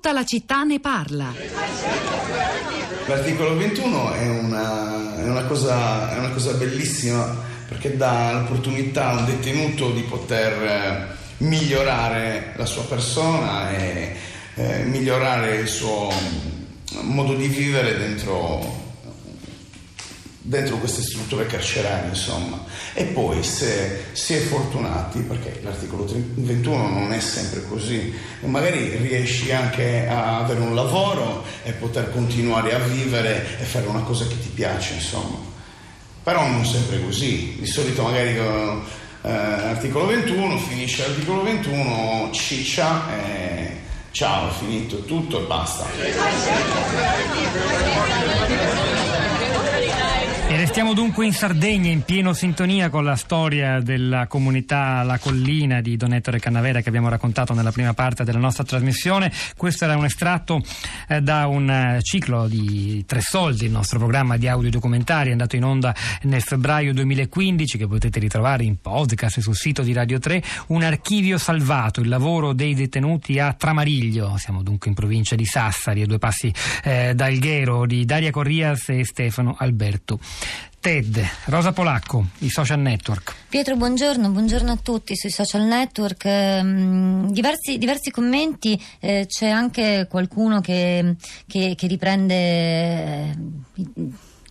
Tutta la città ne parla. L'articolo 21 è una, è una, cosa, è una cosa bellissima perché dà l'opportunità a un detenuto di poter eh, migliorare la sua persona e eh, migliorare il suo modo di vivere dentro dentro queste strutture carcerarie, insomma. E poi se si è fortunati, perché l'articolo 21 non è sempre così, magari riesci anche a avere un lavoro e poter continuare a vivere e fare una cosa che ti piace, insomma. Però non sempre così. Di solito magari eh, articolo 21, finisce l'articolo 21, ciccia e ciao, finito tutto e basta. Restiamo dunque in Sardegna, in pieno sintonia con la storia della comunità La Collina di Don Ettore Cannavera che abbiamo raccontato nella prima parte della nostra trasmissione. Questo era un estratto eh, da un eh, ciclo di Tre Soldi, il nostro programma di audiodocumentari andato in onda nel febbraio 2015 che potete ritrovare in podcast sul sito di Radio 3. Un archivio salvato, il lavoro dei detenuti a Tramariglio. Siamo dunque in provincia di Sassari, a due passi eh, da Alghero, di Daria Corrias e Stefano Alberto. TED, Rosa Polacco, i social network. Pietro, buongiorno, buongiorno a tutti sui social network. Ehm, diversi, diversi, commenti, eh, c'è anche qualcuno che, che, che riprende. Eh,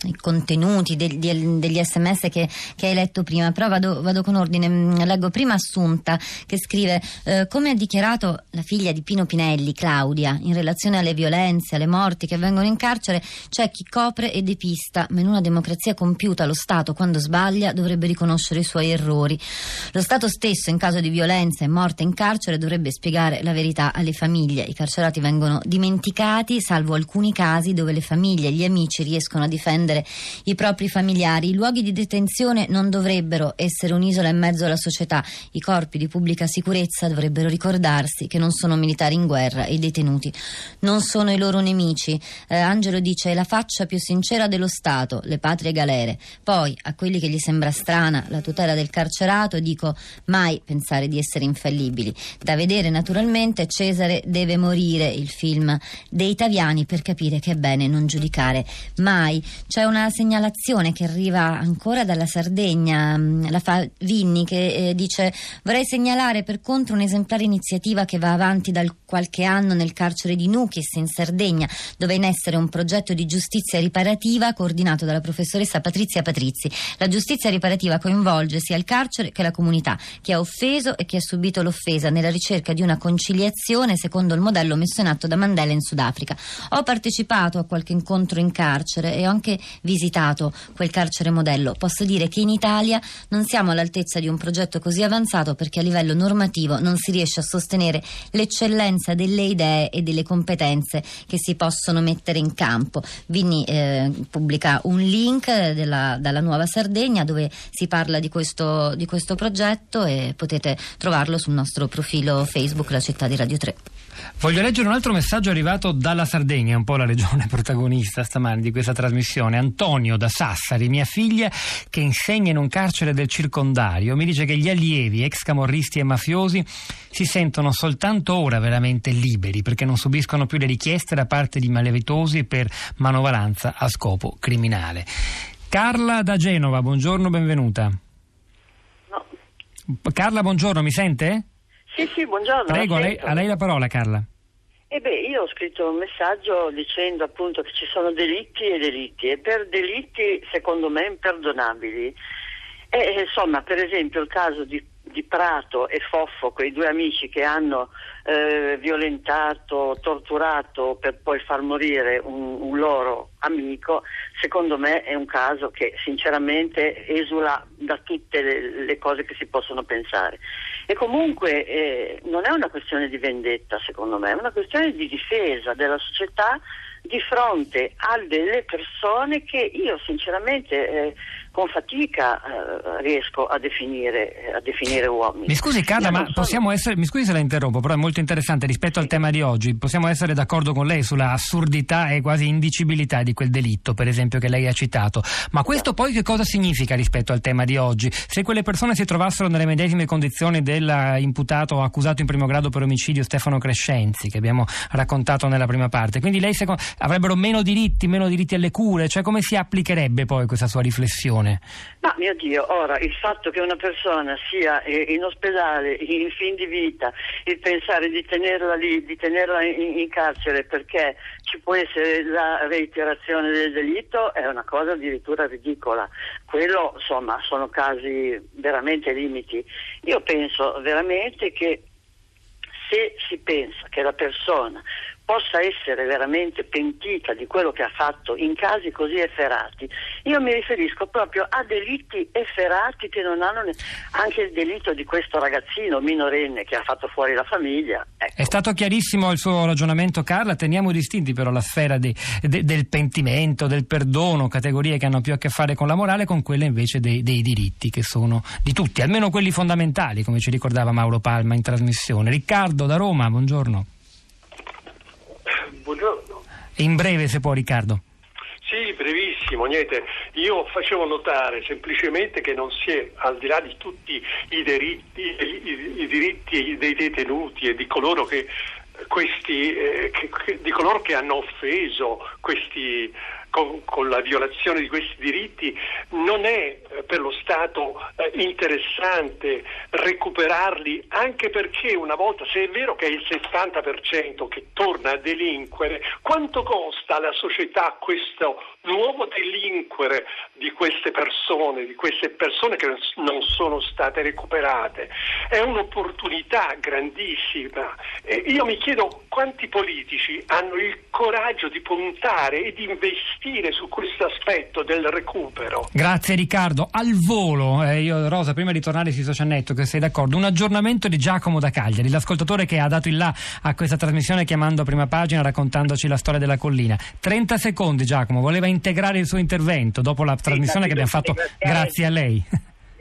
i contenuti del, degli sms che, che, hai letto prima, però vado, vado, con ordine. Mm, leggo prima Assunta che scrive eh, come ha dichiarato la figlia di Pino Pinelli, Claudia, in relazione alle violenze, alle morti che avvengono in carcere, c'è chi copre e depista, ma in una democrazia compiuta lo Stato quando sbaglia dovrebbe riconoscere i suoi errori. Lo Stato stesso in caso di violenza e morte in carcere dovrebbe spiegare la verità alle famiglie. I carcerati vengono dimenticati, salvo alcuni casi dove le famiglie e gli amici riescono a difendere difendere i propri familiari. I luoghi di detenzione non dovrebbero essere un'isola in mezzo alla società. I corpi di pubblica sicurezza dovrebbero ricordarsi che non sono militari in guerra e i detenuti non sono i loro nemici. Eh, Angelo dice: è la faccia più sincera dello Stato, le patrie galere. Poi, a quelli che gli sembra strana la tutela del carcerato, dico: mai pensare di essere infallibili. Da vedere, naturalmente, Cesare deve morire, il film dei Taviani, per capire che è bene non giudicare mai. C'è c'è una segnalazione che arriva ancora dalla Sardegna, mm, la fa Vinni, che eh, dice vorrei segnalare per contro un'esemplare iniziativa che va avanti da qualche anno nel carcere di Nuchis in Sardegna, dove è in essere un progetto di giustizia riparativa coordinato dalla professoressa Patrizia Patrizi. La giustizia riparativa coinvolge sia il carcere che la comunità, chi ha offeso e chi ha subito l'offesa, nella ricerca di una conciliazione secondo il modello messo in atto da Mandela in Sudafrica. Ho partecipato a qualche incontro in carcere e ho anche visitato quel carcere modello. Posso dire che in Italia non siamo all'altezza di un progetto così avanzato perché a livello normativo non si riesce a sostenere l'eccellenza delle idee e delle competenze che si possono mettere in campo. Vini eh, pubblica un link della, dalla Nuova Sardegna dove si parla di questo, di questo progetto e potete trovarlo sul nostro profilo Facebook La Città di Radio 3. Voglio leggere un altro messaggio arrivato dalla Sardegna, un po' la regione protagonista stamani di questa trasmissione. Antonio da Sassari, mia figlia che insegna in un carcere del circondario, mi dice che gli allievi, ex camorristi e mafiosi, si sentono soltanto ora veramente liberi perché non subiscono più le richieste da parte di malevitosi per manovalanza a scopo criminale. Carla da Genova, buongiorno, benvenuta. No. Carla, buongiorno, mi sente? Sì, sì, buongiorno. Prego, a lei, a lei la parola, Carla. E beh, io ho scritto un messaggio dicendo appunto che ci sono delitti e delitti e per delitti secondo me imperdonabili. E, insomma, per esempio il caso di di Prato e Foffo, quei due amici che hanno eh, violentato, torturato per poi far morire un, un, loro amico, secondo me è un caso che sinceramente esula da tutte le, le cose che si possono pensare. E comunque eh, non è una questione di vendetta, secondo me, è una questione di difesa della società di fronte a delle persone che io sinceramente eh, con fatica eh, riesco a definire, a definire, uomini. Mi scusi Carla, ma possiamo essere, mi scusi se la interrompo, però è molto interessante rispetto al tema di oggi, possiamo essere d'accordo con lei sulla assurdità e quasi indicibilità di quel delitto, per esempio, che lei ha citato, ma questo poi che cosa significa rispetto al tema di oggi? Se quelle persone si trovassero nelle medesime condizioni dell'imputato o accusato in primo grado per omicidio Stefano Crescenzi, che abbiamo raccontato nella prima parte, quindi lei secondo, avrebbero meno diritti, meno diritti alle cure, cioè come si applicherebbe poi questa sua riflessione? Ma mio Dio, ora il fatto che una persona sia in ospedale, in fin di vita, il pensare di tenerla lì, di tenerla in, in carcere perché ci può essere la reiterazione del delitto è una cosa addirittura ridicola. Quello, insomma, sono casi veramente limiti. Io penso veramente che se si pensa che la persona possa essere veramente pentita di quello che ha fatto in casi così efferati, io mi riferisco proprio a delitti efferati che non hanno ne- anche il delitto di questo ragazzino minorenne che ha fatto fuori la famiglia. Ecco. È stato chiarissimo il suo ragionamento Carla, teniamo distinti però la sfera di, de, del pentimento, del perdono, categorie che hanno più a che fare con la morale, con quelle invece dei, dei diritti che sono di tutti, almeno quelli fondamentali, come ci ricordava Mauro Palma in trasmissione. Riccardo da Roma, buongiorno. In breve, se può, Riccardo. Sì, brevissimo, niente. Io facevo notare semplicemente che non si è, al di là di tutti i diritti, i, i diritti dei detenuti e di coloro che, questi, eh, che, di coloro che hanno offeso questi con, con, la violazione di questi diritti, non è eh, per lo Stato eh, interessante recuperarli, anche perché una volta, se è vero che è il 60% che torna a delinquere, quanto costa alla società questo nuovo delinquere di queste persone, di queste persone che non sono state recuperate? È un'opportunità grandissima. E io mi chiedo quanti politici hanno il coraggio di puntare e di investire investire su questo aspetto del recupero. Grazie Riccardo. Al volo, eh, io Rosa, prima di tornare sui social network, sei d'accordo, un aggiornamento di Giacomo da Cagliari, l'ascoltatore che ha dato il là a questa trasmissione chiamando a prima pagina raccontandoci la storia della collina. 30 secondi Giacomo, voleva integrare il suo intervento dopo la trasmissione che abbiamo fatto grazie a lei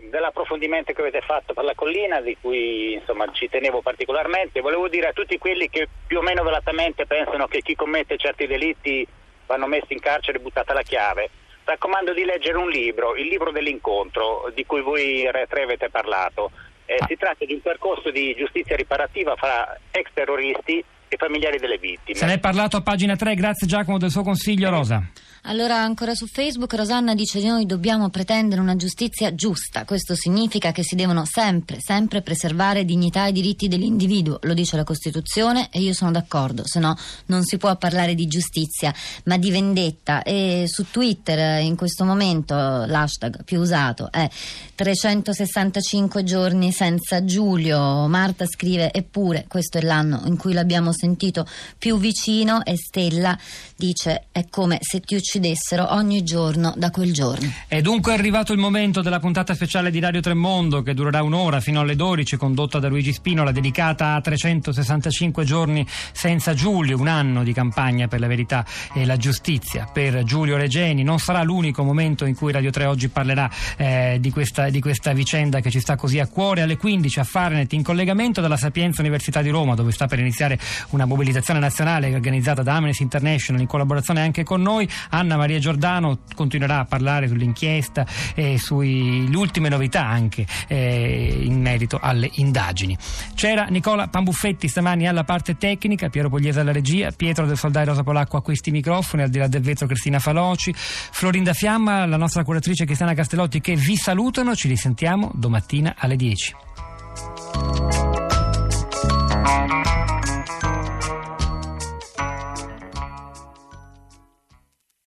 dell'approfondimento che avete fatto per la collina, di cui insomma, ci tenevo particolarmente. Volevo dire a tutti quelli che più o meno velatamente pensano che chi commette certi delitti vanno messi in carcere e buttata la chiave. Raccomando di leggere un libro, il libro dell'incontro, di cui voi tre avete parlato. Eh, ah. Si tratta di un percorso di giustizia riparativa fra ex terroristi e familiari delle vittime. Se ne è parlato a pagina 3, grazie Giacomo del suo consiglio, Rosa. Allora, ancora su Facebook, Rosanna dice: Noi dobbiamo pretendere una giustizia giusta. Questo significa che si devono sempre, sempre preservare dignità e diritti dell'individuo. Lo dice la Costituzione e io sono d'accordo. Se no, non si può parlare di giustizia, ma di vendetta. E su Twitter, in questo momento, l'hashtag più usato è 365 giorni senza Giulio. Marta scrive: Eppure, questo è l'anno in cui l'abbiamo sentito più vicino. E Stella dice: È come se ti uccidessero ogni giorno da quel giorno. È dunque arrivato il momento della puntata speciale di Radio Tremondo che durerà un'ora fino alle 12 condotta da Luigi Spinola dedicata a 365 giorni senza Giulio, un anno di campagna per la verità e la giustizia per Giulio Regeni. Non sarà l'unico momento in cui Radio 3 oggi parlerà eh, di, questa, di questa vicenda che ci sta così a cuore. Alle 15 a Farnet in collegamento dalla Sapienza Università di Roma dove sta per iniziare una mobilitazione nazionale organizzata da Amnesty International in collaborazione anche con noi. Anna Maria Giordano continuerà a parlare sull'inchiesta e sulle ultime novità anche eh, in merito alle indagini. C'era Nicola Pambuffetti stamani alla parte tecnica, Piero Pogliese alla regia, Pietro del Soldai Rosa Polacco a questi microfoni, al di là del vetro Cristina Faloci, Florinda Fiamma, la nostra curatrice Cristiana Castellotti che vi salutano, ci risentiamo domattina alle 10.